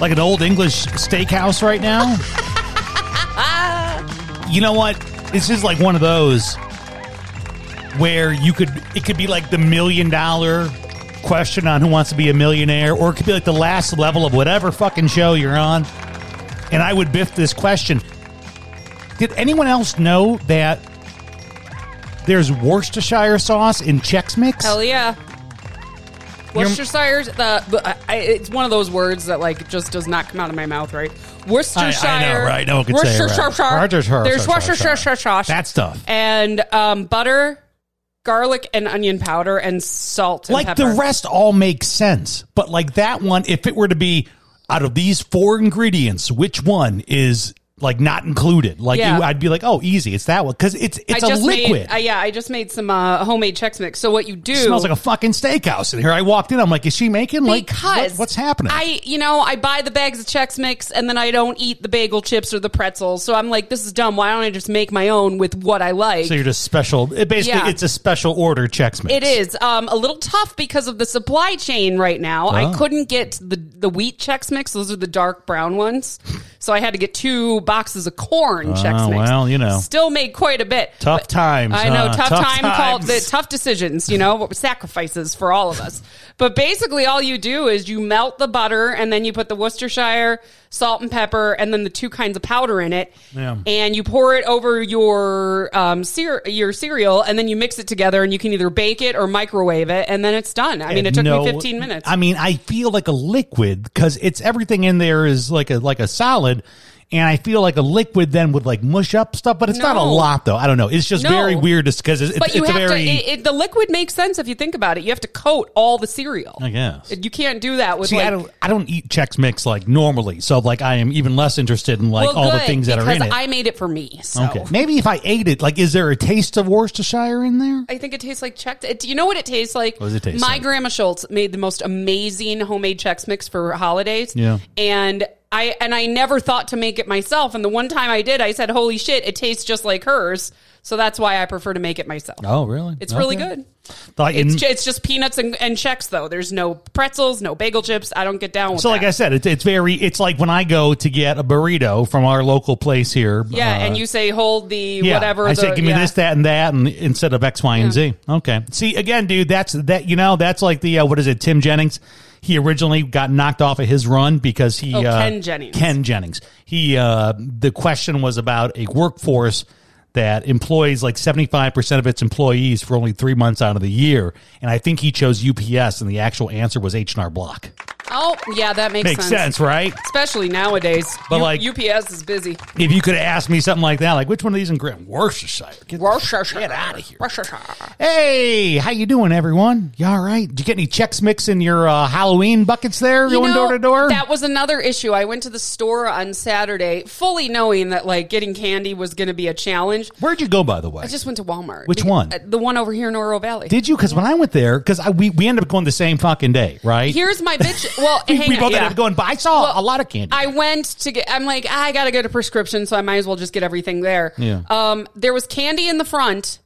like an old English steakhouse right now. you know what? This is like one of those where you could it could be like the million dollar question on who wants to be a millionaire or it could be like the last level of whatever fucking show you're on. And I would biff this question. Did anyone else know that there's Worcestershire sauce in Chex Mix? Hell yeah. Worcestershire's the, the I, it's one of those words that like just does not come out of my mouth right. Worcestershire, I know, right? No one can say it right. Worcestershire. Worcestershire, There's Worcestershire. Worcestershire. That stuff. and um, butter, garlic, and onion powder, and salt. And like pepper. the rest all makes sense but like that one if it were to be out of these four ingredients which one is like not included like Yeah. you, i'd be like oh easy it's that one because it's it's I a liquid Made, uh, yeah, I just made some uh, homemade Chex Mix. So what you do it smells like a fucking steakhouse in here i walked in i'm like is she making like because what- what's happening I, you know, I buy the bags of Chex Mix and then I don't eat the bagel chips or the pretzels. So I'm like, this is dumb. Why don't I just make my own with what I like? so you're just special it basically Yeah. it's a special order Chex Mix. It is um, a little tough because of the supply chain right now. I Oh. couldn't get the the wheat Chex Mix; those are the dark brown ones. So I had to get two boxes of corn Oh, Mix. well, you know. still made quite a bit. Tough But- times, I know huh? tough, Tough time called the tough decisions. You know sacrifices for all of us. But basically, all you do is you melt the butter and then you put the Worcestershire salt and pepper and then the two kinds of powder in it. Yeah. And you pour it over your um cere- your cereal and then you mix it together and you can either bake it or microwave it and then it's done. I mean, it took No- me 15 minutes. I mean, I feel like a liquid because it's everything in there is like a like a solid, and I feel like a liquid then would like mush up stuff, but it's not a lot though. I don't know. It's just No. very weird because it's, but it's, you it's have very. to. It, it, the liquid makes sense if you think about it. You have to coat all the cereal. I guess. You can't do that with See, like. I don't. I don't eat Chex Mix like normally, so like I am even less interested in like well, all the things that are in it. I made it for me. So. okay, maybe if I ate it, like, is there a taste of Worcestershire in there? I think it tastes like Chex. It, you know what it tastes like? What does it taste My like? grandma Schultz made the most amazing homemade Chex Mix for holidays. Yeah. and I and I never thought to make it myself. And the one time I did, I said, "Holy shit, it tastes just like hers." So that's why I prefer to make it myself. Oh, really? It's really good. Like, It's, ju- it's just peanuts and, and Chex though. There's no pretzels, no bagel chips. I don't get down with so, that. like I said, it's it's very. It's like when I go to get a burrito from our local place here. yeah, uh, and you say hold the Yeah, whatever. I the, said, give me yeah. this, that, and that, and instead of X, Y, and Z. Okay. See, again, dude, that's that. You know, that's like the uh, what is it? Tim Jennings. He originally got knocked off of his run because he Oh, uh, Ken Jennings. Ken Jennings. He uh, the question was about a workforce that employs like 75% of its employees for only three months out of the year. And I think he chose UPS, and the actual answer was H&R Block. Oh, yeah, that makes, Makes sense, right? Especially nowadays. But, like- UPS is busy. If you could ask me something like that, like which one of these in Graham? Worcestershire. Get shit out of here. Worcestershire. Hey, how you doing, everyone? You all right? Did you get any Chex Mix in your uh, Halloween buckets there, You going know, door to door? That was another issue. I went to the store on Saturday, fully knowing that like getting candy was going to be a challenge. Where'd you go, by the way? I just went to Walmart. Which one? uh, The one over here in Oro Valley. Did you? Because when I went there, because we we ended up going the same fucking day, right? Here's my bitch. Well, we, hang we on, both yeah. ended up going, but I saw Well, a lot of candy. I went to get. I'm like, "Ah, I gotta get a prescription, so I might as well just get everything there. Yeah. Um, there was candy in the front,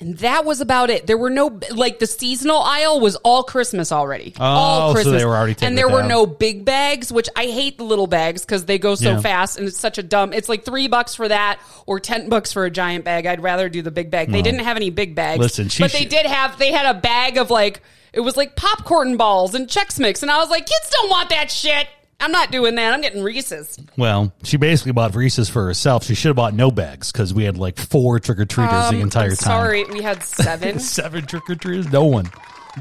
and that was about it. There were no like the seasonal aisle was all Christmas already. all Oh, so Christmas. they were already and there were down. no big bags, which I hate the little bags because they go so Yeah. fast, and it's such a dumb. It's like three bucks for that or ten bucks for a giant bag. I'd rather do the big bag. They didn't have any big bags. Listen, but they did have. They had a bag of like. It was like popcorn balls and Chex Mix, and I was like, kids don't want that shit. I'm not doing that. I'm getting Reese's. well, she basically bought Reese's for herself. She should have bought no bags because we had like four trick or treaters the Um, entire I'm time. Sorry, we had seven. Seven trick or treaters? No one.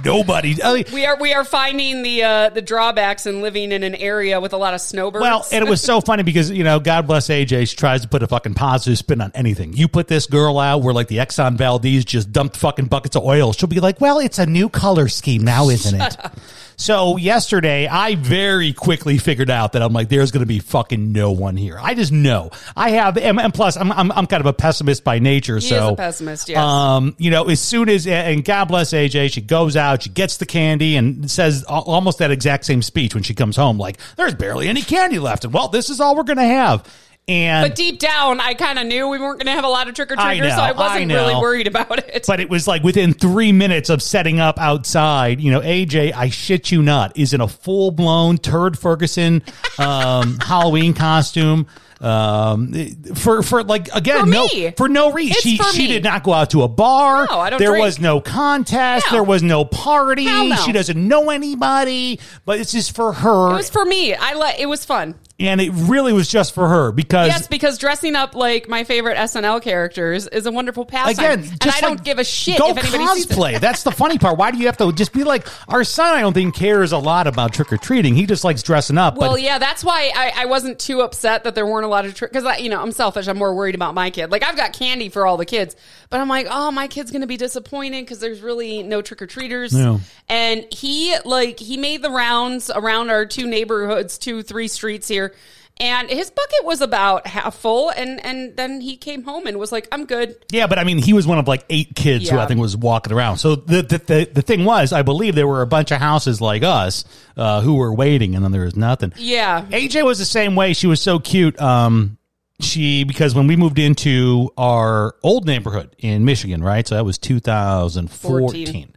Nobody. I mean, We are we are finding the uh, the drawbacks in living in an area with a lot of snowbirds. Well, and it was so funny because you know, God bless AJ. She tries to put a fucking positive spin on anything. You put this girl out where like the Exxon Valdez just dumped fucking buckets of oil. She'll be like, "Well, it's a new color scheme now, isn't it?" So yesterday, I very quickly figured out that I'm like, there's going to be fucking no one here. I just know. I have, and, and plus, I'm, I'm I'm kind of a pessimist by nature. He so a pessimist, yes. Um, you know, as soon as and God bless AJ, she goes out, she gets the candy, and says almost that exact same speech when she comes home. Like, there's barely any candy left, and well, this is all we're going to have. And but deep down, I kind of knew we weren't going to have a lot of trick or treaters, so I wasn't I really worried about it. but it was like within three minutes of setting up outside, you know, AJ, I shit you not, is in a full blown Turd Ferguson um, Halloween costume. Um, for for like again, For no for no reason. It's She she me. did not go out to a bar. No, I don't There drink. was no contest. No. There was no party. No. She doesn't know anybody. But it's just for her, it was for me. I let it was fun. and it really was just for her because Yes, because dressing up like my favorite SNL characters is a wonderful pastime, Again, and I don't give a shit Go if anybody cosplay. That's the funny part. Why do you have to just be like our son? I don't think cares a lot about trick or treating. He just likes dressing up. Well, but yeah, that's why I, I wasn't too upset that there weren't a lot of trick because you know I'm selfish. I'm more worried about my kid. Like I've got candy for all the kids, but I'm like, oh, my kid's gonna be disappointed because there's really no trick or treaters. Yeah. And he like he made the rounds around our two neighborhoods, two three streets here. And his bucket was about half full, and and then he came home and was like, "I'm good." yeah, but I mean, he was one of like eight kids who I Yeah. think was walking around. So the the the, the thing was, I believe there were a bunch of houses like us uh, who were waiting, and then there was nothing. Yeah, AJ was the same way. She was so cute. Um, she because when we moved into our old neighborhood in Michigan, right? So that was 2014. 14.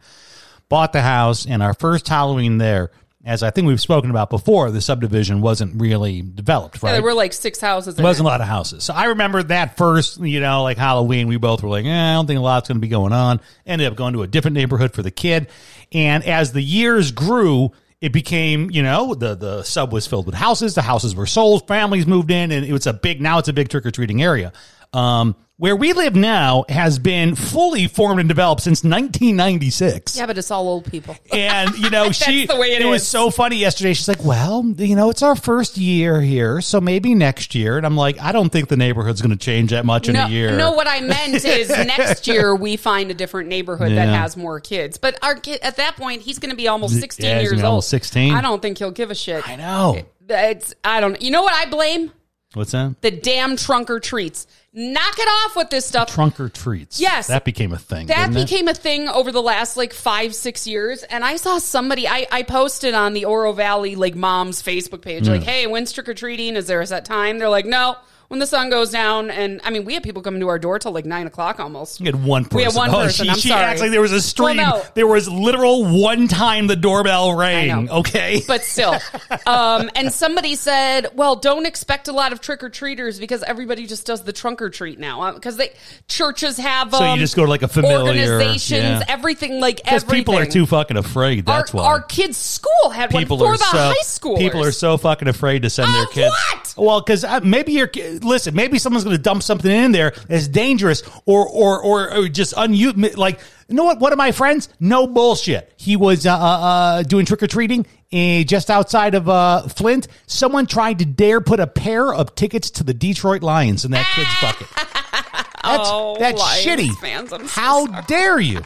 Bought the house, and our first Halloween there, as I think we've spoken about before, the subdivision wasn't really developed, right? Yeah, there were like six houses. There wasn't it. a lot of houses. So I remember that first, you know, like Halloween, we both were like, eh, I don't think a lot's going to be going on. Ended up going to a different neighborhood for the kid. And as the years grew, it became, you know, the, the sub was filled with houses. The houses were sold. Families moved in and it was a big, now it's a big trick or treating area. Um, where we live now has been fully formed and developed since 1996. Yeah, but it's all old people. And you know, she the way it was so funny yesterday. She's like, "Well, you know, it's our first year here, so maybe next year." And I'm like, "I don't think the neighborhood's going to change that much in a year." No, what I meant is next year we find a different neighborhood that has more kids. But our kid at that point, he's going to be almost sixteen Yeah, he's years be old. almost 16. I don't think he'll give a shit. I know. It's I don't. You know what I blame? What's that? The damn trunk or treats. Knock it off with this stuff. Trunk or treats. Yes. that became a thing. That didn't it? became a thing over the last like five, six years. And I saw somebody, I, I posted on the Oro Valley like mom's Facebook page, hmm. like, hey, when's trick or treating? Is there a set time? They're like, no, when the sun goes down. And I mean, we had people coming to our door till like nine o'clock almost. We had one person. We had one Oh, person. She, I'm she sorry. acts like there was a stream. Well, no. There was literal one time the doorbell rang. Okay, but still. Um, and somebody said, "Well, don't expect a lot of trick or treaters because everybody just does the trunk or treat now because they churches have So you um, just go to, like, a familiar- organizations, yeah. everything like because everything. people are too fucking afraid. That's our, why our kids' school had people one for are the so high schoolers. people are so fucking afraid to send their kids. what? Well, because uh, maybe you're listen. Maybe someone's going to dump something in there that's dangerous, or or or, or just unused. Like you know what? One of my friends, no bullshit. He was uh, uh, uh, doing trick or treating. Uh, just outside of uh, Flint, someone tried to dare put a pair of tickets to the Detroit Lions in that kid's bucket. That's Oh, that's Lions shitty. fans, so How sorry. dare you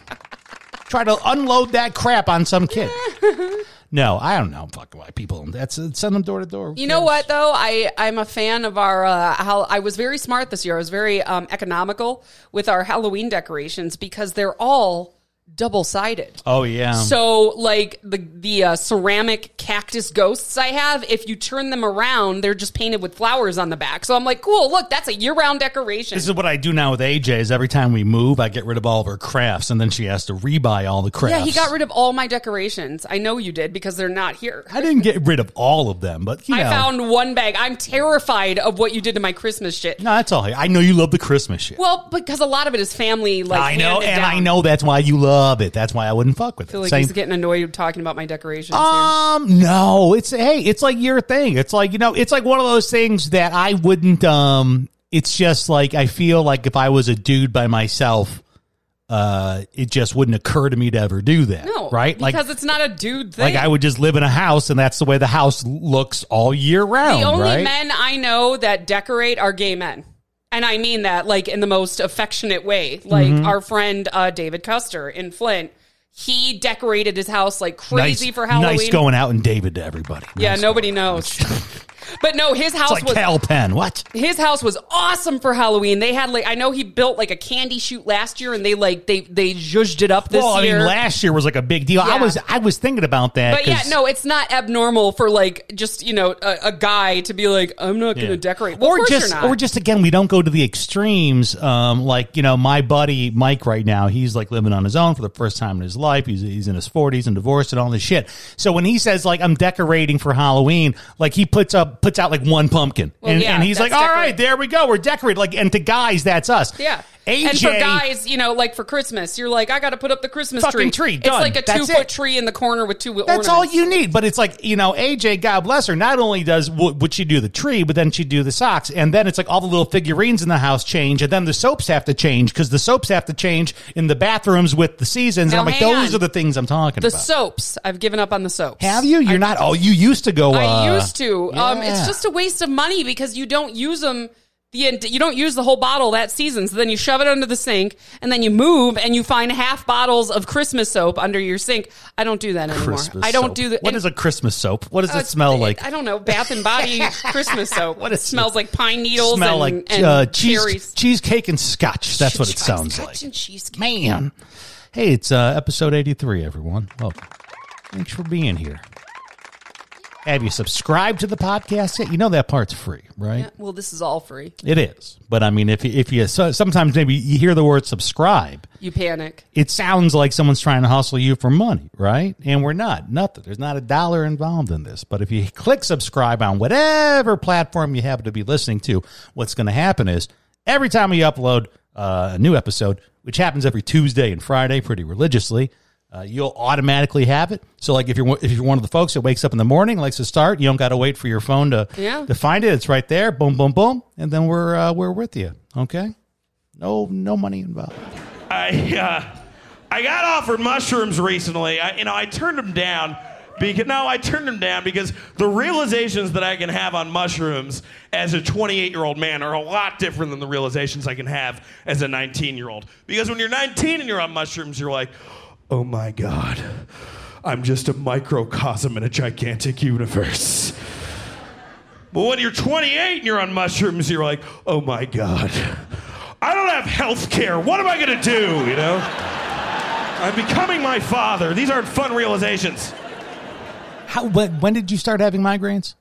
try to unload that crap on some kid? No, I don't know. Fuck why people. That's send them door to door. You know what though? I I'm a fan of our. Uh, how I was very smart this year. I was very um, economical with our Halloween decorations because they're all double sided. Oh yeah. So, like the the uh, ceramic cactus ghosts I have, if you turn them around, they're just painted with flowers on the back. So I'm like, cool. Look, that's a year round decoration. this is what I do now with AJ. Is every time we move, I get rid of all of her crafts, and then she has to rebuy all the crafts. yeah, he got rid of all my decorations. I know you did because they're not here. I didn't get rid of all of them, but you know. I found one bag. I'm terrified of what you did to my Christmas shit. no, that's all. I know you love the Christmas shit. Well, because a lot of it is family. Like I know, and down. I know that's why you love it. That's why I wouldn't fuck with I feel it. like Same- he's getting annoyed talking about my decorations. here. Um, no, it's hey, it's like your thing. It's like you know, it's like one of those things that I wouldn't. Um, it's just like I feel like if I was a dude by myself, uh, it just wouldn't occur to me to ever do that. No, right? Like, Because it's not a dude thing. like I would just live in a house, and that's the way the house looks all year round. The only right? men I know that decorate are gay men. And I mean that like in the most affectionate way. Like Mm-hmm. our friend uh, David Custer in Flint, he decorated his house like crazy nice, for Halloween. Nice going out and David to everybody. yeah, Nice nobody knows. but no, his house like was Kal Penn. What? his house was awesome for Halloween. They had like I know he built like a candy shoot last year and they like they they zhuzhed it up this well, I year. mean, last year was like a big deal. I was I was thinking about that. but yeah, no, it's not abnormal for like just you know a, a guy to be like, I'm not going to Yeah. decorate. Well, or just or just again we don't go to the extremes um like you know my buddy mike right now he's like living on his own for the first time in his life he's he's in his 40s and divorced and all this shit so when he says like i'm decorating for halloween like he puts up puts out like one pumpkin Well, and, yeah, and he's like all right decorate- there we go we're decorated like and to guys that's us Yeah. AJ, and for guys, you know, like for Christmas, you're like, I got to put up the Christmas tree. tree, done. It's like a That's two foot tree in the corner with two. That's all you need. But it's like, you know, AJ, God bless her, not only does w- would she do the tree, but then she do the socks. And then it's like all the little figurines in the house change. And then the soaps have to change because the soaps have to change in the bathrooms with the seasons. Now, and I'm like, those on. are the things I'm talking The about. The soaps. I've given up on the soaps. have you? You're not, oh, you used to go. I uh, used to. Um, yeah. It's just a waste of money because you don't use them. The you don't use the whole bottle that season, so then you shove it under the sink, and then you move and you find half bottles of Christmas soap under your sink. I don't do that anymore. Christmas I don't soap. do that. What and- a Christmas soap? What does uh, it smell like? I don't know. Bath and Body Christmas soap. What it smells it? like pine needles smell and, like and uh, cheese, cheesecake and scotch. That's what it sounds Scotch like. and cheesecake. Man. Hey, it's uh, episode 83, everyone. Welcome. Thanks for being here. Have you subscribed to the podcast yet? You know that part's free, right? Yeah, well, this is all free. It is. But I mean, if you, if you so, sometimes maybe you hear the word subscribe, You panic. it sounds like someone's trying to hustle you for money, right? And we're not. Nothing. There's not a dollar involved in this. But if you click subscribe on whatever platform you happen to be listening to, what's going to happen is every time we upload uh, a new episode, which happens every Tuesday and Friday pretty religiously, uh, you'll automatically have it. So, like if you're if you're one of the folks that wakes up in the morning, likes to start, you don't got to wait for your phone to Yeah. to find it. It's right there. Boom, boom, boom, and then we're uh, we're with you. Okay. No, no money involved. I uh, I got offered mushrooms recently. I, you know, I turned them down because no, I turned them down because the realizations that I can have on mushrooms as a 28 year old man are a lot different than the realizations I can have as a 19 year old. Because when you're 19 and you're on mushrooms, you're like, oh my god, I'm just a microcosm in a gigantic universe. But when you're 28 and you're on mushrooms, you're like, oh my God, I don't have health care. What am I going to do? You know? I'm becoming my father. These aren't fun realizations. How when, when did you start having migraines?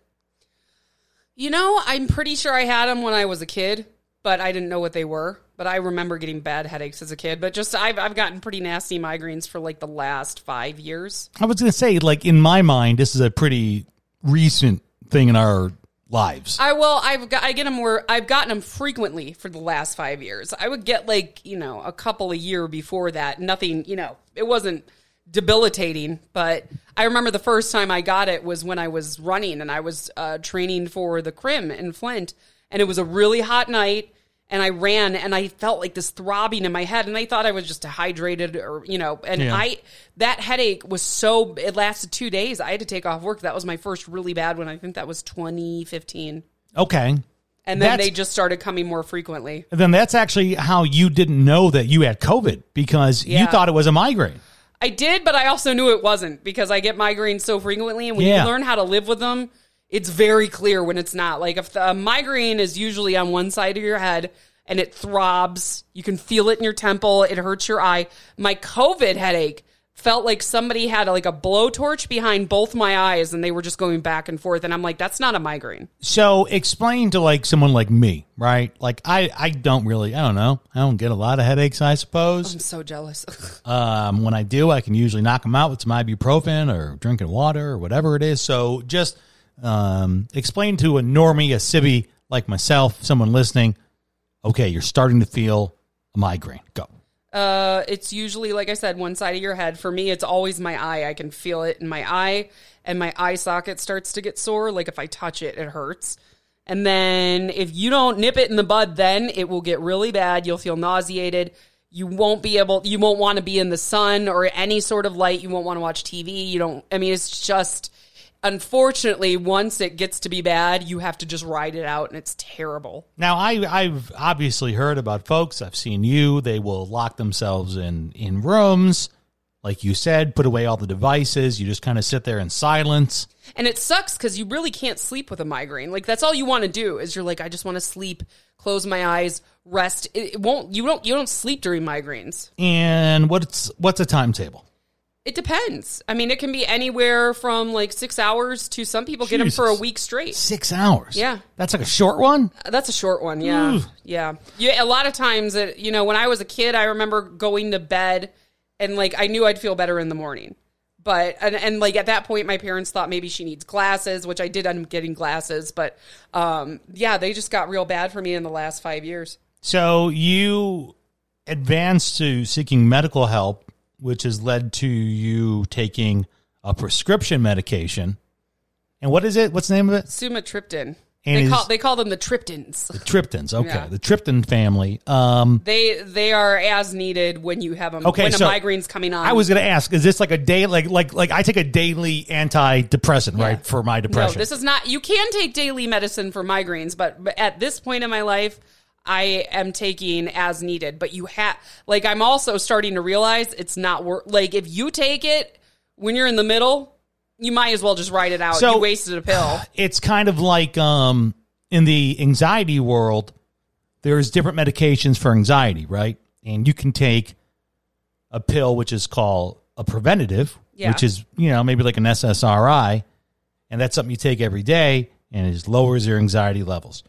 You know, I'm pretty sure I had them when I was a kid, but I didn't know what they were. But I remember getting bad headaches as a kid. But just I've I've gotten pretty nasty migraines for like the last five years. I was going to say, like in my mind, this is a pretty recent thing in our lives. I will. I've got. I get them where I've gotten them frequently for the last five years. I would get like you know a couple a year before that. Nothing. You know, it wasn't debilitating, but I remember the first time I got it was when I was running and I was uh, training for the Crim in Flint, and it was a really hot night. And I ran and I felt like this throbbing in my head and I thought I was just dehydrated or, you know, and Yeah. I, that headache was so, it lasted two days. I had to take off work. That was my first really bad one. I think that was 2015. okay. And then That's- they just started coming more frequently. Then that's actually how you didn't know that you had COVID because you thought it was a migraine. I did, but I also knew it wasn't because I get migraines so frequently. And when Yeah. you learn how to live with them, it's very clear when it's not. Like if the a migraine is usually on one side of your head and it throbs, you can feel it in your temple, it hurts your eye. My COVID headache felt like somebody had like a blowtorch behind both my eyes and they were just going back and forth. And I'm like, that's not a migraine. So explain to like someone like me, right? Like I, I don't really, I don't know. I don't get a lot of headaches, I suppose. I'm so jealous. Um, when I do, I can usually knock them out with some ibuprofen or drinking water or whatever it is. So just um, explain to a normie, a sibby like myself, someone listening, okay, you're starting to feel a migraine. Go. Uh, it's usually, like I said, one side of your head. For me, it's always my eye. I can feel it in my eye, and my eye socket starts to get sore. Like if I touch it, it hurts. And then if you don't nip it in the bud, then it will get really bad. You'll feel nauseated. You won't be able. You won't want to be in the sun or any sort of light. You won't want to watch TV. You don't. I mean, it's just. Unfortunately, once it gets to be bad, you have to just ride it out, and it's terrible. Now, I, I've obviously heard about folks. I've seen you. They will lock themselves in in rooms, like you said, put away all the devices. You just kind of sit there in silence. And it sucks because you really can't sleep with a migraine. Like that's all you want to do is you're like, I just want to sleep, close my eyes, rest. It, it won't. You don't. You don't sleep during migraines. And what's what's a timetable? It depends. I mean, it can be anywhere from like six hours to some people get them for a week straight. Six hours. Yeah. that's like a short one. That's a short one. Yeah. Yeah. Yeah. A lot of times, it, you know, when I was a kid, I remember going to bed and like I knew I'd feel better in the morning. But, and, and like at that point, my parents thought maybe she needs glasses, which I did end up getting glasses. But um, yeah, they just got real bad for me in the last five years. So you advanced to seeking medical help, which has led to you taking a prescription medication. And what is it? What's the name of it? Sumatriptan. And they call they call them the triptans. The triptans. Okay, Yeah. the Triptan family. Um, They they are as needed when you have them. Okay, when so a migraine's coming on. I was going to ask: Is this like a day, like like like I take a daily antidepressant, right, for my depression? No, this is not. You can take daily medicine for migraines, but at this point in my life, I am taking as needed. But you have, like, I'm also starting to realize it's not work. Like, if you take it when you're in the middle, you might as well just write it out. So- you wasted a pill. it's kind of like um, in the anxiety world, there's different medications for anxiety, right? And you can take a pill which is called a preventative, Yeah. which is you know maybe like an SSRI, and that's something you take every day, and it just lowers your anxiety levels.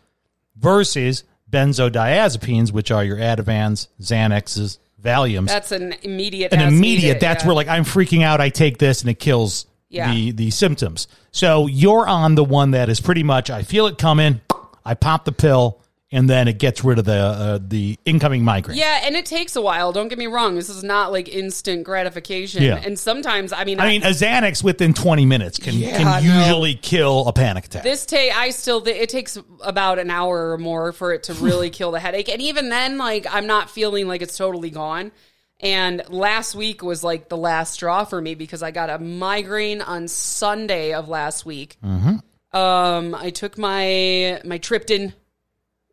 Versus benzodiazepines, which are your Ativans, Xanaxes, Valiums. That's an immediate. an immediate. that's yeah. where like I'm freaking out. I take this and it kills Yeah. the the symptoms. So you're on the one that is pretty much. I feel it coming. I pop the pill and then it gets rid of the uh, the incoming migraine. Yeah, and it takes a while. Don't get me wrong. This is not like instant gratification. Yeah. And sometimes, I mean, I mean, a Xanax within 20 minutes can Yeah, can no. usually kill a panic attack. This take I still it takes about an hour or more for it to really kill the headache, and even then, like I'm not feeling like it's totally gone. And last week was like the last straw for me because I got a migraine on Sunday of last week. Mm-hmm. Um, I took my my Triptan,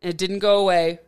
and it didn't go away.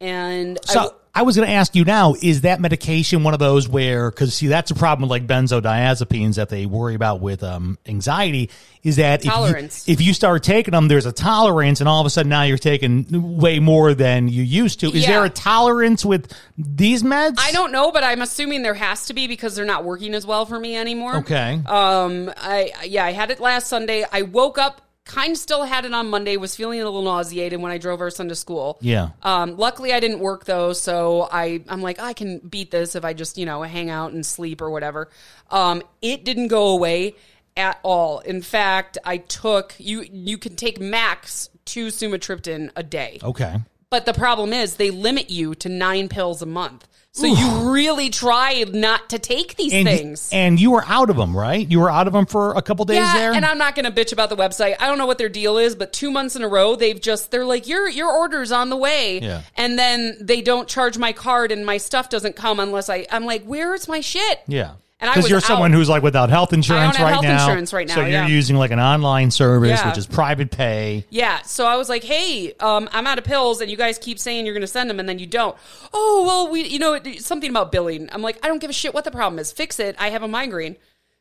And So I, was going to ask you now: Is that medication one of those where? Because see, that's a problem with like benzodiazepines that they worry about with um, anxiety. Is that if you- Tolerance. If you, start taking them, there's a tolerance, and all of a sudden now you're taking way more than you used to. Is Yeah. there a tolerance with these meds? I don't know, but I'm assuming there has to be because they're not working as well for me anymore. Okay. Um, I yeah, I had it last Sunday. I woke up, kind of still had it on Monday. Was feeling a little nauseated when I drove our son to school. yeah. Um, luckily I didn't work though, so I I'm like I can beat this if I just you know hang out and sleep or whatever. Um, it didn't go away at all. In fact, I took you you can take max two sumatriptan a day. Okay. But the problem is they limit you to nine pills a month. So you really try not to take these And things. and you were out of them, right? You were out of them for a couple days yeah, there. and I'm not going to bitch about the website. I don't know what their deal is, but two months in a row, they've just they're like your your order's on the way, Yeah. and then they don't charge my card, and my stuff doesn't come unless I. I'm like, where's my shit? yeah. And Because you're someone who's like without health insurance have right health now. insurance right now, So you're using like an online service, Yeah. which is private pay. Yeah, so I was like, "Hey, um, I'm out of pills, and you guys keep saying you're going to send them, and then you don't." Oh well, we, you know, it- something about billing. I'm like, I don't give a shit what the problem is. Fix it. I have a migraine.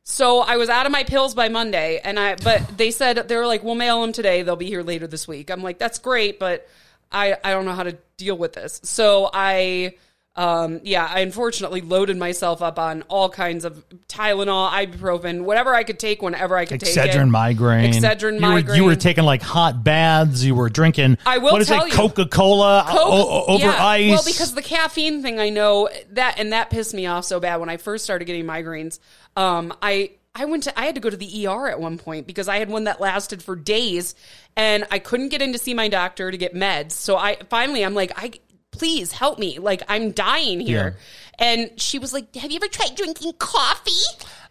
So I was out of my pills by Monday, and I but they said they were like, "We'll mail them today. They'll be here later this week." I'm like, "That's great, but I I don't know how to deal with this." So I. Um, yeah, I unfortunately loaded myself up on all kinds of Tylenol, ibuprofen, whatever I could take whenever I could take it. Excedrin migraine. Excedrin you migraine. Were, you were taking like hot baths. You were drinking. I will what is tell it? Coca Cola Coke- over yeah. ice. Well, because the caffeine thing, I know that, and that pissed me off so bad when I first started getting migraines. Um, I I went to I had to go to the ER at one point because I had one that lasted for days, and I couldn't get in to see my doctor to get meds. So I finally I'm like I please help me. Like I'm dying here. And she was like, "Have you ever tried drinking coffee?"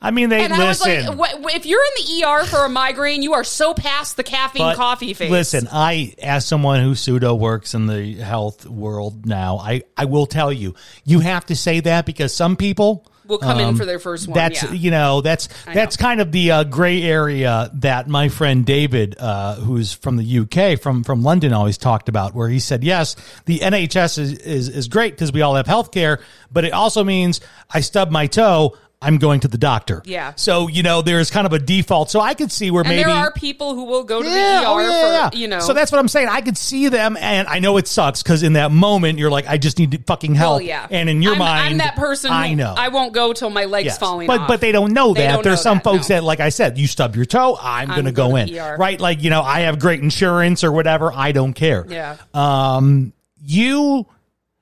I mean, they And I was listen. like, "If you're in the ER for a migraine, you are so past the caffeine but coffee phase." Listen, I, as someone who pseudo works in the health world now, I, I will tell you, you have to say that because some people will come in for their first one. Um, That's yeah. you know that's that's kind of the uh, gray area that my friend David, uh, who's from the UK, from from London, always talked about. Where he said, yes, the NHS is is, is great because we all have health care, but it also means I stub my toe. I'm going to the doctor. Yeah. So you know there's kind of a default. So I could see where and maybe there are people who will go to yeah, the ER oh, yeah, for yeah. you know. So that's what I'm saying. I could see them, and I know it sucks because in that moment you're like, I just need fucking help. Well, yeah. And in your I'm, mind, I'm that person. I know. I won't go till my legs Yes. falling but off. but they don't know They that. don't There's know some that, folks no. that, like I said, you stub your toe, I'm, I'm going to go going in, ER. right? Like you know, I have great insurance or whatever. I don't care. Yeah. Um, you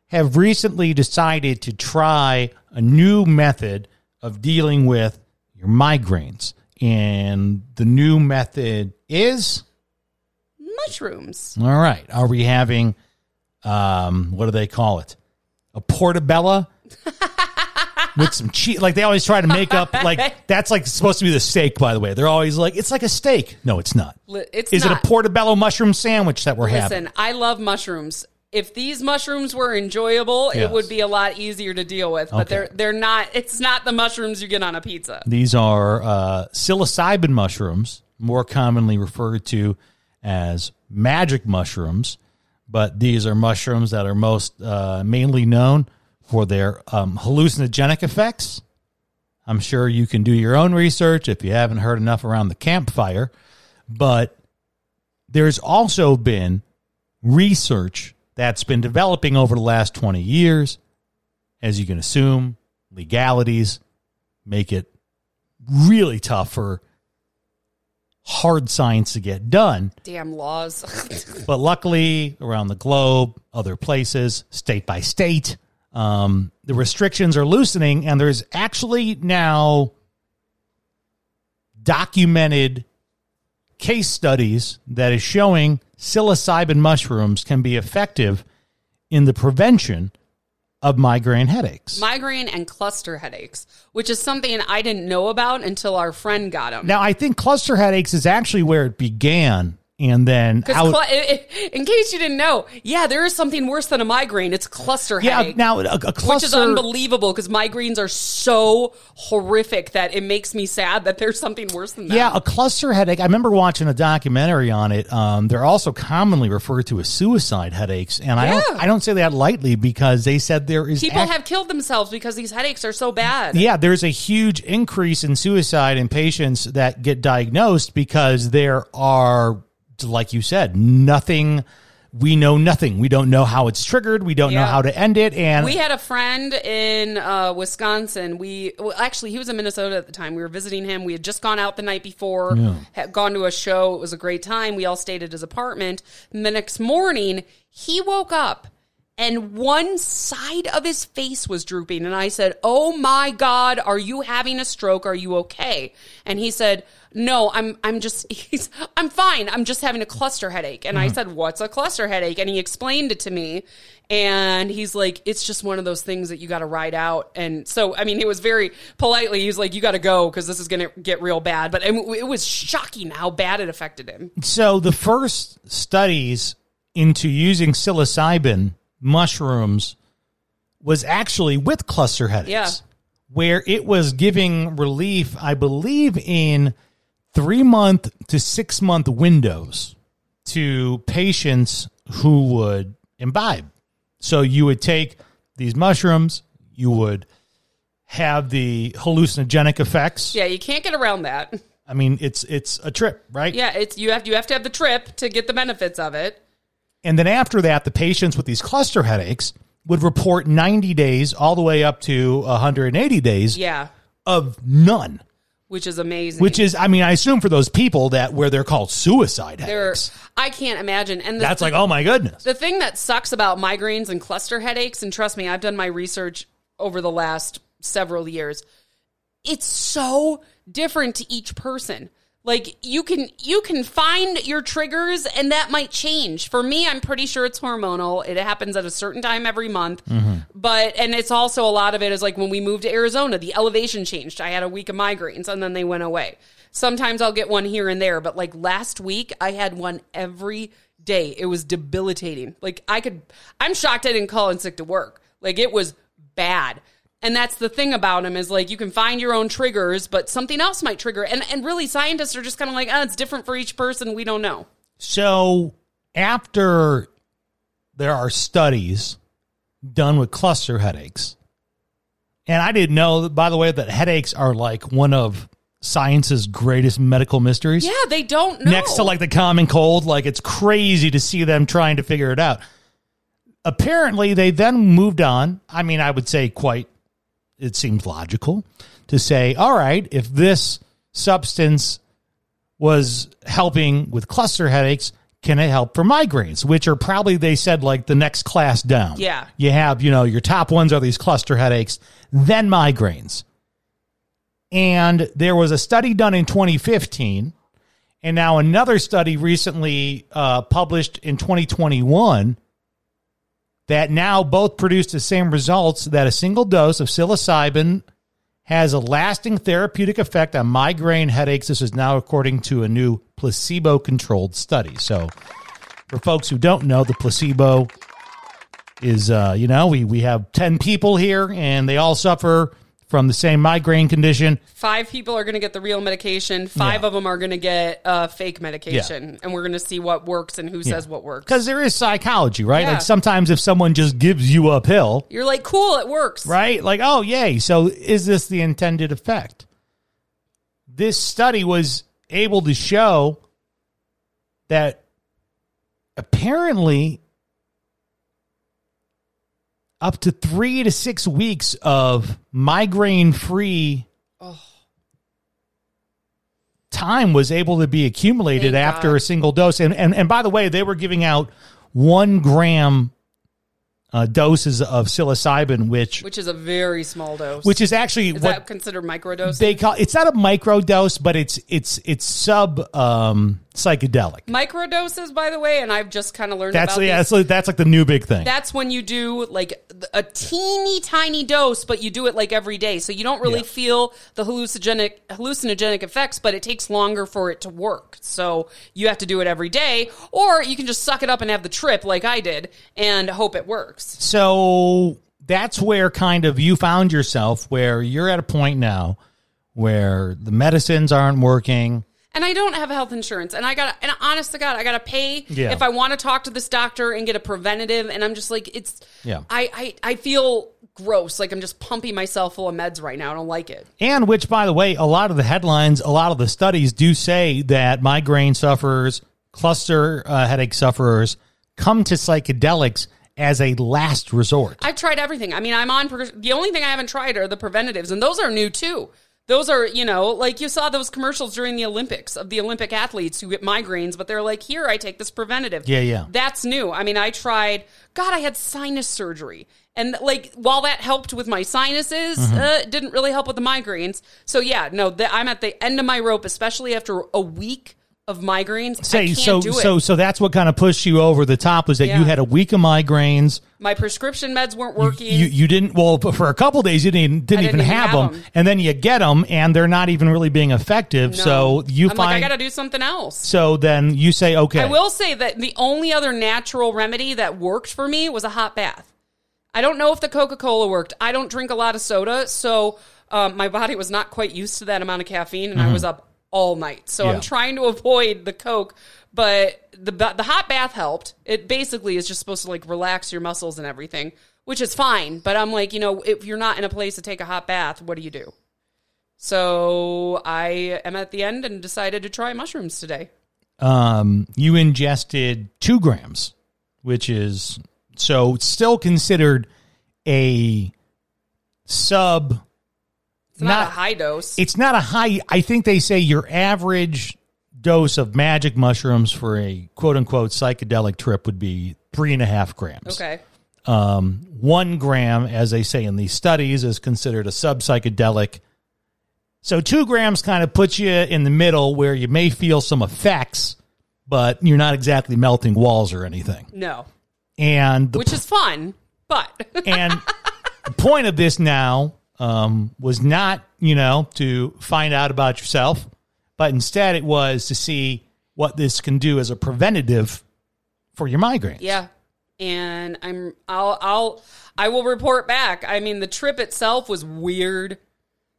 have recently decided to try a new method of dealing with your migraines, and the new method is mushrooms. all right. Are we having, um, what do they call it? A portabella with some cheese. Like they always try to make up, like that's like supposed to be the steak, by the way. They're always like, it's like a steak. No, it's not. It's Is not. it a portobello mushroom sandwich that we're having? Listen, I love mushrooms. If these mushrooms were enjoyable, Yes. it would be a lot easier to deal with. But Okay. they're they're not. It's not the mushrooms you get on a pizza. These are uh, psilocybin mushrooms, more commonly referred to as magic mushrooms. But these are mushrooms that are most uh, mainly known for their um, hallucinogenic effects. I'm sure you can do your own research if you haven't heard enough around the campfire. But there's also been research that's been developing over the last 20 years. As you can assume, legalities make it really tough for hard science to get done. Damn laws. But luckily, around the globe, other places, state by state, um, the restrictions are loosening, and there's actually now documented case studies that is showing psilocybin mushrooms can be effective in the prevention of migraine headaches. Migraine and cluster headaches, which is something I didn't know about until our friend got them. now, I think cluster headaches is actually where it began, and then out. cl- in case you didn't know, yeah, there is something worse than a migraine. It's cluster yeah, headache. now a, a cluster. which is unbelievable because migraines are so horrific that it makes me sad that there's something worse than that. Yeah, a cluster headache. I remember watching a documentary on it. Um, they're also commonly referred to as suicide headaches, and I don't I don't say that lightly because they said there is People have killed themselves because these headaches are so bad. yeah, there's a huge increase in suicide in patients that get diagnosed because there are, like you said, nothing. We know nothing. We don't know how it's triggered. We don't know how to end it. And We had a friend in uh, Wisconsin. We well, actually he was in Minnesota at the time. We were visiting him. We had just gone out the night before, had gone to a show. It was a great time. We all stayed at his apartment. And the next morning, he woke up and one side of his face was drooping. And I said, "Oh my God, are you having a stroke? Are you okay?" And he said, "No, I'm. I'm just. He's. I'm fine. I'm just having a cluster headache." And I mm-hmm. said, "What's a cluster headache?" And he explained it to me. And he's like, "It's just one of those things that you got to ride out." And so, I mean, he was very politely. He was like, "You got to go because this is going to get real bad." But it was shocking how bad it affected him. So the first studies into using psilocybin mushrooms was actually with cluster headaches, Yeah. where it was giving relief, I believe, in three month to six month windows to patients who would imbibe. So you would take these mushrooms, you would have the hallucinogenic effects. Yeah, you can't get around that. I mean, it's it's a trip, right? Yeah, it's you have you have to have the trip to get the benefits of it. And then after that, the patients with these cluster headaches would report 90 days all the way up to 180 days Yeah, of none. which is amazing. Which is, I mean, I assume for those people that where they're called suicide They're, headaches. I can't imagine. And the, That's like, oh my goodness. the thing that sucks about migraines and cluster headaches, and trust me, I've done my research over the last several years. It's so different to each person. Like you can you can find your triggers and that might change. For me, I'm pretty sure it's hormonal. It happens at a certain time every month. Mm-hmm. But and it's also a lot of it is like when we moved to Arizona, the elevation changed. I had a week of migraines and then they went away. Sometimes I'll get one here and there, but like last week I had one every day. It was debilitating. Like I could I'm shocked I didn't call in sick to work. Like it was bad. And that's the thing about them is like you can find your own triggers, but something else might trigger. And and really scientists are just kind of like, oh, it's different for each person. We don't know. So after there are studies done with cluster headaches, and I didn't know, by the way, that headaches are like one of science's greatest medical mysteries. Yeah, they don't know. Next to like the common cold, like it's crazy to see them trying to figure it out. Apparently, they then moved on. I mean, I would say quite, it seems logical to say, all right, if this substance was helping with cluster headaches, can it help for migraines, which are probably, they said, like the next class down? Yeah. You have, you know, your top ones are these cluster headaches, then migraines. And there was a study done in 2015, and now another study recently uh, published in 2021 that now both produced the same results that a single dose of psilocybin has a lasting therapeutic effect on migraine headaches. This is now according to a new placebo controlled study. So, for folks who don't know, the placebo is, uh, you know, we, we have 10 people here and they all suffer from the same migraine condition. Five people are going to get the real medication. Five Yeah. of them are going to get uh, fake medication, and we're going to see what works and who says what works. Because there is psychology, right? Yeah. Like sometimes if someone just gives you a pill, You're like, cool, it works. right? Like, oh, yay. So is this the intended effect? This study was able to show that apparently up to three to six weeks of migraine free time was able to be accumulated Thank after God. a single dose. And, and, and by the way, they were giving out one gram uh, doses of psilocybin, which Which is a very small dose. which is actually is what that considered microdose? they call it's not a microdose, but it's it's it's sub um, psychedelic. Microdoses, by the way, and I've just kind of learned That's about yeah, that's like, that's like the new big thing. That's when you do like a teeny tiny dose, but you do it like every day. So you don't really Yeah. feel the hallucinogenic hallucinogenic effects, but it takes longer for it to work. So you have to do it every day, or you can just suck it up and have the trip like I did and hope it works. so that's where kind of you found yourself where you're at a point now where the medicines aren't working. And I don't have health insurance, and I got and honest to God, I got to pay Yeah. if I want to talk to this doctor and get a preventative. And I'm just like, it's Yeah. I I, I feel gross, like I'm just pumping myself full of meds right now. I don't like it. And which, by the way, a lot of the headlines, a lot of the studies do say that migraine sufferers, cluster uh, headache sufferers come to psychedelics as a last resort. I've tried everything. I mean, I'm on. The only thing I haven't tried are the preventatives, and those are new too. Those are, you know, like you saw those commercials during the Olympics of the Olympic athletes who get migraines, but they're like, here, I take this preventative. Yeah, yeah. That's new. I mean, I tried, God, I had sinus surgery. And like, while that helped with my sinuses, Mm-hmm. uh, it didn't really help with the migraines. So, yeah, no, the, I'm at the end of my rope, especially after a week of migraines. Say can't so do it. so so that's what kind of pushed you over the top was that Yeah. you had a week of migraines. my prescription meds weren't working. You, you didn't well for a couple days you didn't didn't even didn't even have, have them, 'em. and then you get them and they're not even really being effective. No. So you I'm find like, I got to do something else. so then you say okay. I will say that the only other natural remedy that worked for me was a hot bath. I don't know if the Coca Cola worked. I don't drink a lot of soda, so um, my body was not quite used to that amount of caffeine, and I was up all night. So. Yeah. I'm trying to avoid the Coke, but the the hot bath helped. It basically is just supposed to like relax your muscles and everything, which is fine. But I'm like, you know, if you're not in a place to take a hot bath, what do you do? So I am at the end and decided to try mushrooms today. um, you ingested two grams, which is so still considered a sub. It's not, a high dose. It's not a high. I think they say your average dose of magic mushrooms for a quote unquote psychedelic trip would be three and a half grams. okay. Um, one gram, as they say in these studies, is considered a sub psychedelic. So two grams kind of puts you in the middle where you may feel some effects, but you're not exactly melting walls or anything. No, And which is fun, but and the point of this now um, was not, you know, to find out about yourself, but instead it was to see what this can do as a preventative for your migraines. yeah. And I'm I'll I'll I will report back. I mean, the trip itself was weird.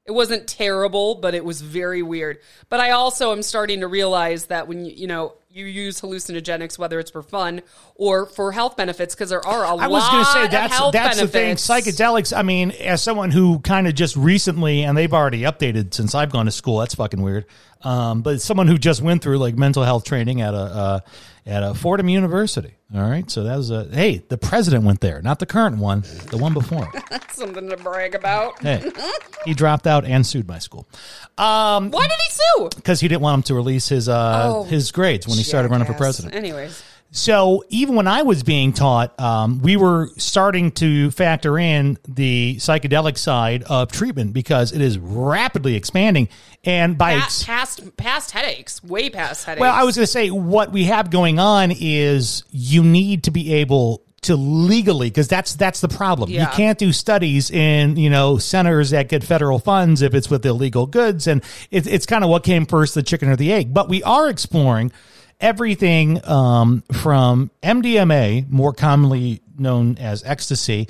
It wasn't terrible, but it was very weird. But I also am starting to realize that when you, you know you use hallucinogenics, whether it's for fun or for health benefits, because there are a I lot. I was going to say of that's health the thing. benefits. Psychedelics. I mean, as someone who kind of just recently, and they've already updated since I've gone to school. That's fucking weird. Um, but someone who just went through like mental health training at a uh, at a Fordham University. All right, so that was a hey. The president went there, not the current one, the one before. something to brag about. hey, he dropped out and sued my school Why did he sue? because he didn't want him to release his uh, Oh, his grades when he started running for Jackass. president. Anyways, So even when I was being taught, um, we were starting to factor in the psychedelic side of treatment because it is rapidly expanding. And by Pa- ex- past past headaches, way past headaches. well, I was going to say what we have going on is you need to be able to legally because that's that's the problem. You can't do studies in you know centers that get federal funds if it's with illegal goods, and it, it's kind of what came first, the chicken or the egg. But we are exploring everything um, from MDMA, more commonly known as ecstasy,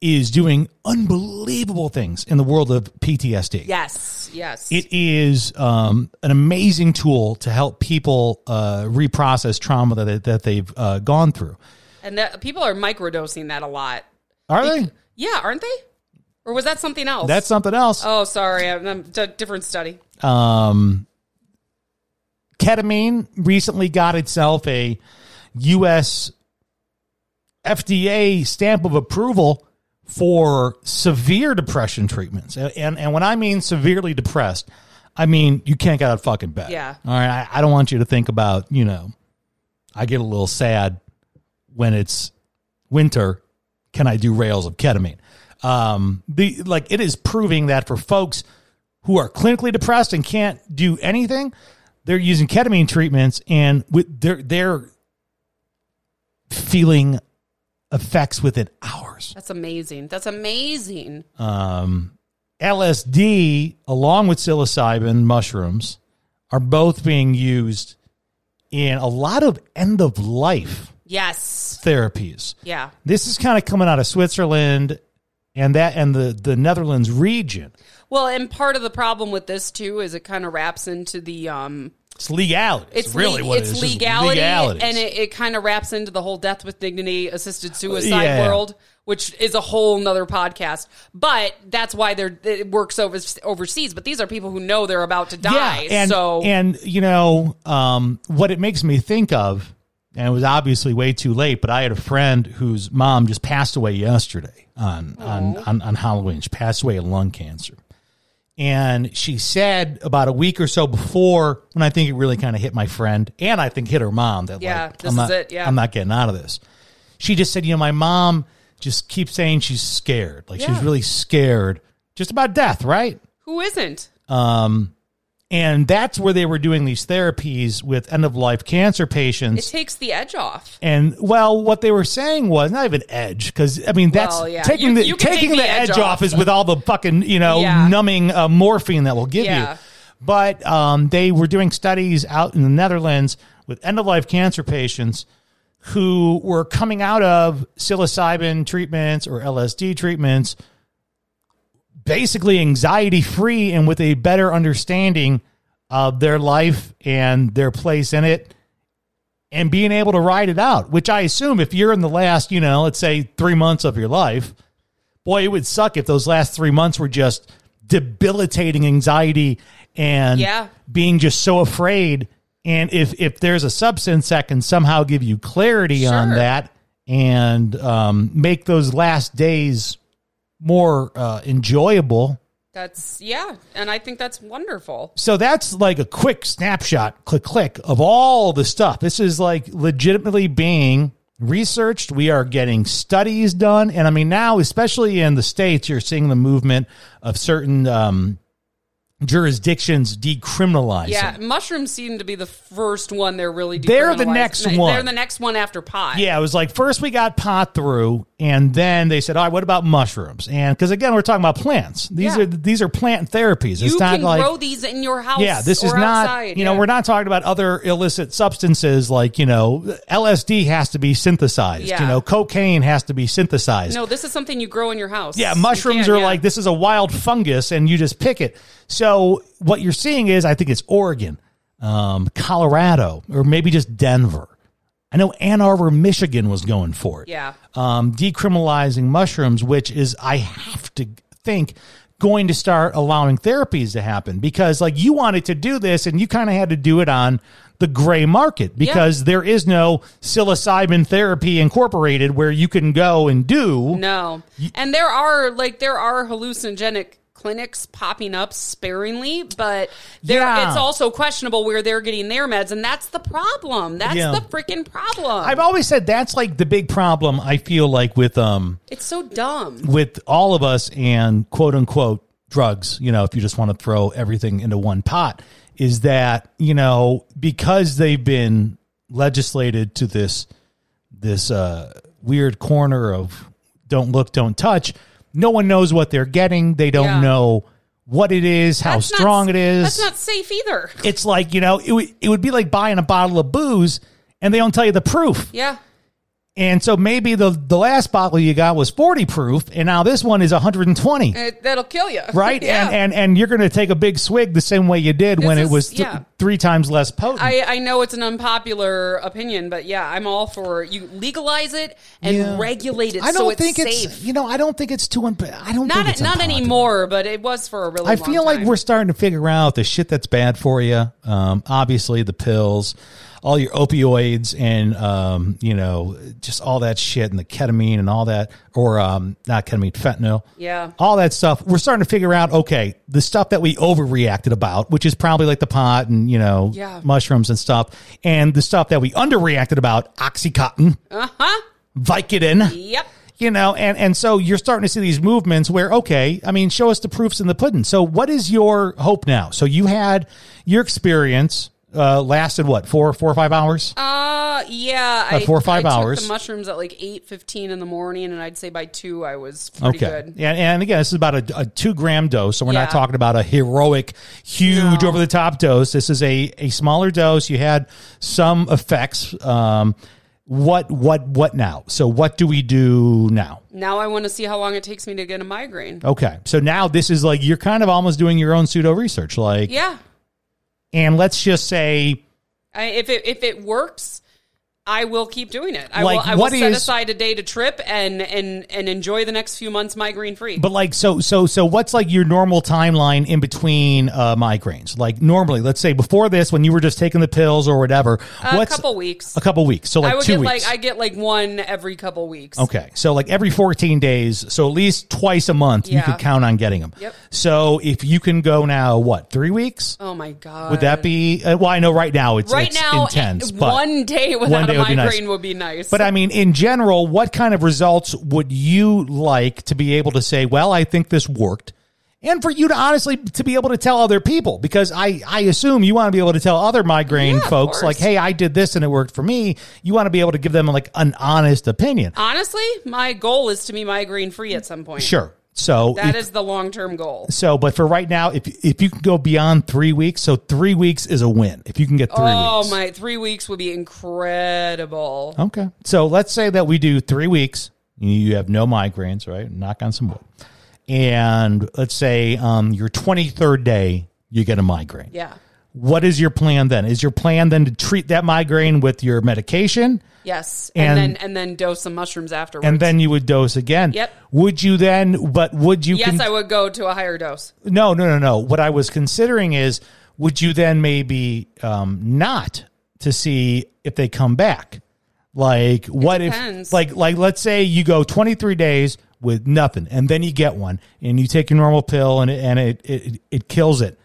is doing unbelievable things in the world of PTSD. yes, yes. It is um, an amazing tool to help people uh, reprocess trauma that, they, that they've uh, gone through. and that, people are microdosing that a lot. Are they? Yeah, aren't they? Or was that something else? That's something else. Oh, sorry, I'm, I'm a different study. Um, ketamine recently got itself a U.S. FDA stamp of approval for severe depression treatments. And, and, and when I mean severely depressed, I mean you can't get out of fucking bed. Yeah. All right. I, I don't want you to think about, you know, I get a little sad when it's winter. Can I do rails of ketamine? Um, the like it is proving that for folks who are clinically depressed and can't do anything, they're using ketamine treatments and with they're they're feeling effects within hours. That's amazing. That's amazing. Um, LSD along with psilocybin mushrooms are both being used in a lot of end of life Yes. therapies. Yeah. This is kind of coming out of Switzerland and that and the the Netherlands region. Well, and part of the problem with this too is it kind of wraps into the um It's legality. it's really le- what it's it is. Legality and it, it kind of wraps into the whole death with dignity assisted suicide Yeah. world which is a whole nother podcast but that's why they're it works over, overseas but these are people who know they're about to die and, so and you know um, what it makes me think of, and it was obviously way too late. But I had a friend whose mom just passed away yesterday on on, on on Halloween. She passed away of lung cancer, and she said about a week or so before, when I think it really kind of hit my friend, and I think hit her mom that Yeah, like, this I'm not, is it, yeah. I'm not getting out of this. She just said, you know, my mom just keeps saying she's scared, like she's really scared, just about death, right? who isn't um, And that's where they were doing these therapies with end of life cancer patients. it takes the edge off and well, what they were saying was not even edge because I mean that's Well, yeah. taking You- the you taking the, the edge, edge off. off. is with all the fucking you know Yeah. numbing uh, morphine that will give Yeah. you. But um, they were doing studies out in the Netherlands with end of life cancer patients who were coming out of psilocybin treatments or LSD treatments basically anxiety free and with a better understanding of their life and their place in it and being able to ride it out, which I assume if you're in the last, you know, let's say three months of your life, boy, it would suck if those last three months were just debilitating anxiety and Yeah. being just so afraid. And if, if there's a substance that can somehow give you clarity on that and um, make those last days more uh, enjoyable, that's yeah and i think that's wonderful so that's like a quick snapshot, click, click of all the stuff. This is like legitimately being researched. We are getting studies done. And I mean, now, especially in the States, you're seeing the movement of certain um, jurisdictions decriminalize Yeah, mushrooms seem to be the first one they're really. Doing. They're the next one. They're the next one after pot. Yeah, it was like first we got pot through, and then they said, "All right, what about mushrooms?" And because again, we're talking about plants. These Yeah. are these are plant therapies. It's you not can like grow these in your house. yeah, this is not outside. you know yeah. we're not talking about other illicit substances like you know LSD has to be synthesized. Yeah. You know, cocaine has to be synthesized. No, this is something you grow in your house. Yeah, mushrooms can, are like this is a wild fungus, and you just pick it. So what you're seeing is, I think it's Oregon, um, Colorado, or maybe just Denver. I know Ann Arbor, Michigan was going for it. Yeah. Um, decriminalizing mushrooms, which is, I have to think, going to start allowing therapies to happen because, like, you wanted to do this and you kind of had to do it on the gray market because there is no psilocybin therapy incorporated where you can go and do. No. And there are like there are hallucinogenic clinics popping up sparingly, but there Yeah. it's also questionable where they're getting their meds, and that's the problem. That's Yeah. the freaking problem. I've always said that's like the big problem I feel like with um it's so dumb. with all of us and quote unquote drugs, you know, if you just want to throw everything into one pot, is that, you know, because they've been legislated to this this uh weird corner of don't look, don't touch, no one knows what they're getting. They don't Yeah. know what it is, how That's not- strong it is. That's not safe either. it's like, you know, it, would it would be like buying a bottle of booze and they don't tell you the proof. Yeah. And so maybe the the last bottle you got was 40 proof and now this one is 120. It, that'll kill you. Right? yeah. And and and you're going to take a big swig the same way you did This when it was th- yeah. 3 times less potent. I, I know it's an unpopular opinion, but yeah, I'm all for you legalize it and Yeah. regulate it I don't so it's think safe. it's you know, I don't think it's too un- I don't think not it's not anymore, but it was for a really I feel like time. we're starting to figure out the shit that's bad for you. Um, obviously, the pills, all your opioids, and um, you know, just all that shit, and the ketamine and all that, or um, not ketamine, fentanyl. Yeah. all that stuff. We're starting to figure out. Okay, the stuff that we overreacted about, which is probably like the pot and you know, Yeah. mushrooms and stuff, and the stuff that we underreacted about, oxycontin, Uh huh. Vicodin Yep. you know and and so you're starting to see these movements where okay i mean show us the proofs in the pudding so what is your hope now so you had your experience uh lasted what four four or five hours Uh, yeah. About four or five I took hours. the mushrooms at like eight fifteen in the morning, and I'd say by two I was pretty okay good. and, and again this is about a, a two gram dose so we're not talking about a heroic huge No. over the top dose this is a a smaller dose you had some effects um what what what now so what do we do now Now I want to see how long it takes me to get a migraine. okay so now this is like you're kind of almost doing your own pseudo research like Yeah. And let's just say I, if it if it works, I will keep doing it. I Like, will. I will set is- aside a day to trip and and and enjoy the next few months migraine free. But like so so so what's like your normal timeline in between uh migraines? Like normally, let's say before this when you were just taking the pills or whatever, a what's couple weeks. a couple weeks. So like I would two get weeks. like I get like one every couple weeks. Okay. So like every 14 days, so at least twice a month you Yeah. could count on getting them. Yep. So if you can go now what, 3 weeks? Oh my god. Would that be uh, well I know right now it's right it's now? intense, but one day without one day would be nice. migraine would be nice. But I mean, in general, what kind of results would you like to be able to say, well, I think this worked? And for you to honestly to be able to tell other people, because I, I assume you want to be able to tell other migraine Yeah, of folks, course. like, hey, I did this and it worked for me. You want to be able to give them like an honest opinion. honestly, my goal is to be migraine free at some point. Sure. So That if- is the long term goal. so, but for right now, if if you can go beyond three weeks, so three weeks is a win. If you can get three Oh weeks, my, three weeks would be incredible. Okay. So let's say that we do three weeks. You have no migraines, right? Knock on some wood. And let's say um, your 23rd day, you get a migraine. Yeah. What is your plan then? Is your plan then to treat that migraine with your medication? Yes. And, And- then and then dose some mushrooms afterwards. And then you would dose again. Yep. Would you then, but would you? yes, con- I would go to a higher dose. No, no, no, no. What I was considering is, would you then maybe um, not to see if they come back? Like, what if, like, like, let's say you go 23 days with nothing, and then you get one, and you take your normal pill, and it, and it, it it kills it.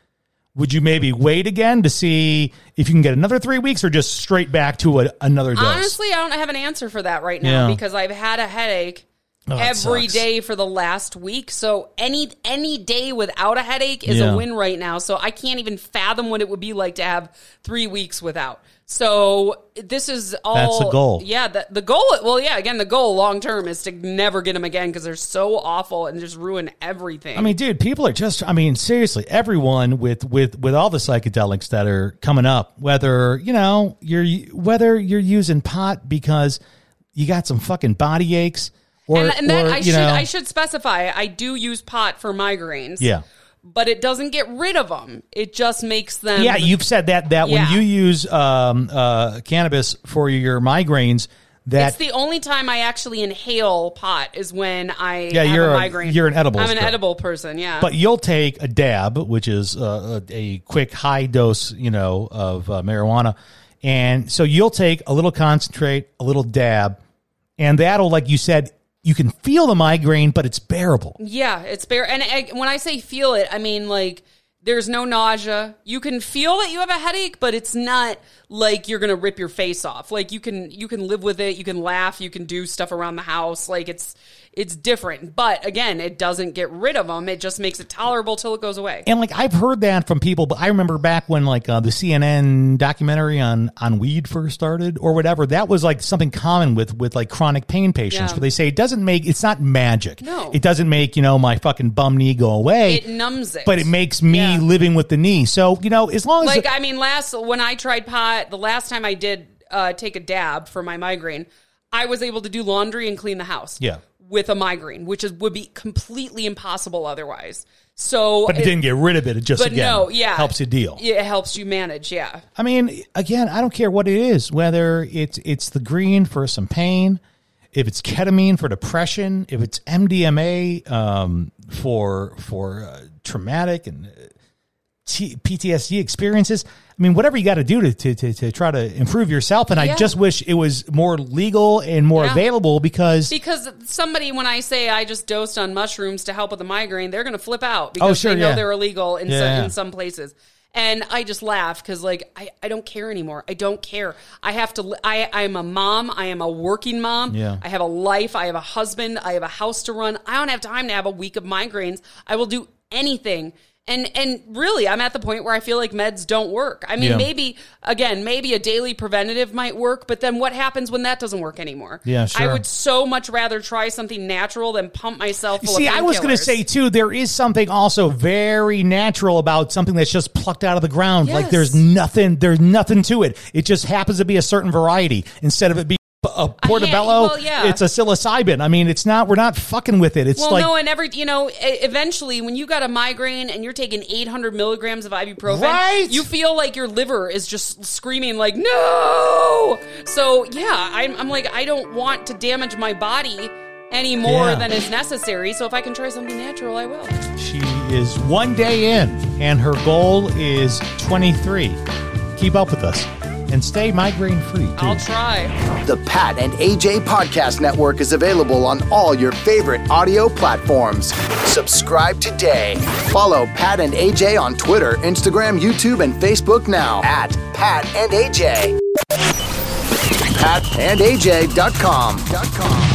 Would you maybe wait again to see if you can get another three weeks, or just straight back to a, another dose? Honestly, I don't have an answer for that right now Yeah. because I've had a headache Oh, that every sucks. day for the last week. So any any day without a headache is Yeah. a win right now. So I can't even fathom what it would be like to have three weeks without. So this is all. That's the goal. Yeah, the, the goal. Well, yeah. Again, the goal long term is to never get them again because they're so awful and just ruin everything. I mean, dude, people are just. I mean, seriously, everyone with with with all the psychedelics that are coming up, whether you know you're whether you're using pot because you got some fucking body aches, or and, and that or, I you should know, I should specify. I do use pot for migraines. yeah. But it doesn't get rid of them. It just makes them. Yeah, you've said that that Yeah. when you use um, uh, cannabis for your migraines, that It's the only time I actually inhale pot is when I Yeah, have you're a a- migraine. you're an edibles I'm an girl. edible person. Yeah, but you'll take a dab, which is uh, a, a quick high dose, you know, of uh, marijuana, and so you'll take a little concentrate, a little dab, and that'll, like you said, you can feel the migraine, but it's bearable. yeah, it's bare. And I, when I say feel it, I mean like there's no nausea. You can feel that you have a headache, but it's not like you're gonna rip your face off. Like you can you can live with it. You can laugh. You can do stuff around the house. Like it's it's different. But again, it doesn't get rid of them. It just makes it tolerable till it goes away. And like I've heard that from people, but I remember back when like uh, the CNN documentary on on weed first started or whatever, that was like something common with with like chronic pain patients, Yeah. where they say it doesn't make it's not magic. No. it doesn't make you know my fucking bum knee go away. It numbs it. but it makes me Yeah. living with the knee. So you know, as long as like I mean, last when I tried pot, the last time I did uh, take a dab for my migraine, I was able to do laundry and clean the house. Yeah. with a migraine, which is would be completely impossible otherwise. So, but it, didn't get rid of it. It just again no, yeah, helps you deal. It helps you manage. Yeah, I mean, again, I don't care what it is, whether it's it's the green for some pain, if it's ketamine for depression, if it's MDMA um, for for uh, traumatic and uh, T- PTSD experiences. I mean, whatever you got to do to, to to to try to improve yourself. And I just wish it was more legal and more Yeah. available because because somebody when I say I just dosed on mushrooms to help with the migraine, they're going to flip out oh, because Oh, sure, they know yeah. they're illegal in Yeah, some, in some places. And I just laugh because like I, I don't care anymore. I don't care. I have to. I I am a mom. I am a working mom. Yeah. I have a life. I have a husband. I have a house to run. I don't have time to have a week of migraines. I will do anything. And and really, I'm at the point where I feel like meds don't work. I mean, Yeah. maybe again, maybe a daily preventative might work, but then what happens when that doesn't work anymore? Yeah, sure. I would so much rather try something natural than pump myself full See, of I was going to say too, there is something also very natural about something that's just plucked out of the ground. Like there's nothing, there's nothing to it. It just happens to be a certain variety instead of it being Uh, a portobello. well, yeah. It's a psilocybin. I mean, it's not. We're not fucking with it. It's Well, like no, and every you know, eventually, when you got a migraine and you're taking 800 milligrams of ibuprofen, Right? You feel like your liver is just screaming like no. So yeah, I'm, I'm like I don't want to damage my body any more Yeah. than is necessary. So if I can try something natural, I will. she is one day in, and her goal is 23. Keep up with us and stay migraine free. I'll try. The Pat and AJ Podcast Network is available on all your favorite audio platforms. Subscribe today. Follow Pat and AJ on Twitter, Instagram, YouTube, and Facebook now at Pat and AJ. PatandAJ.com.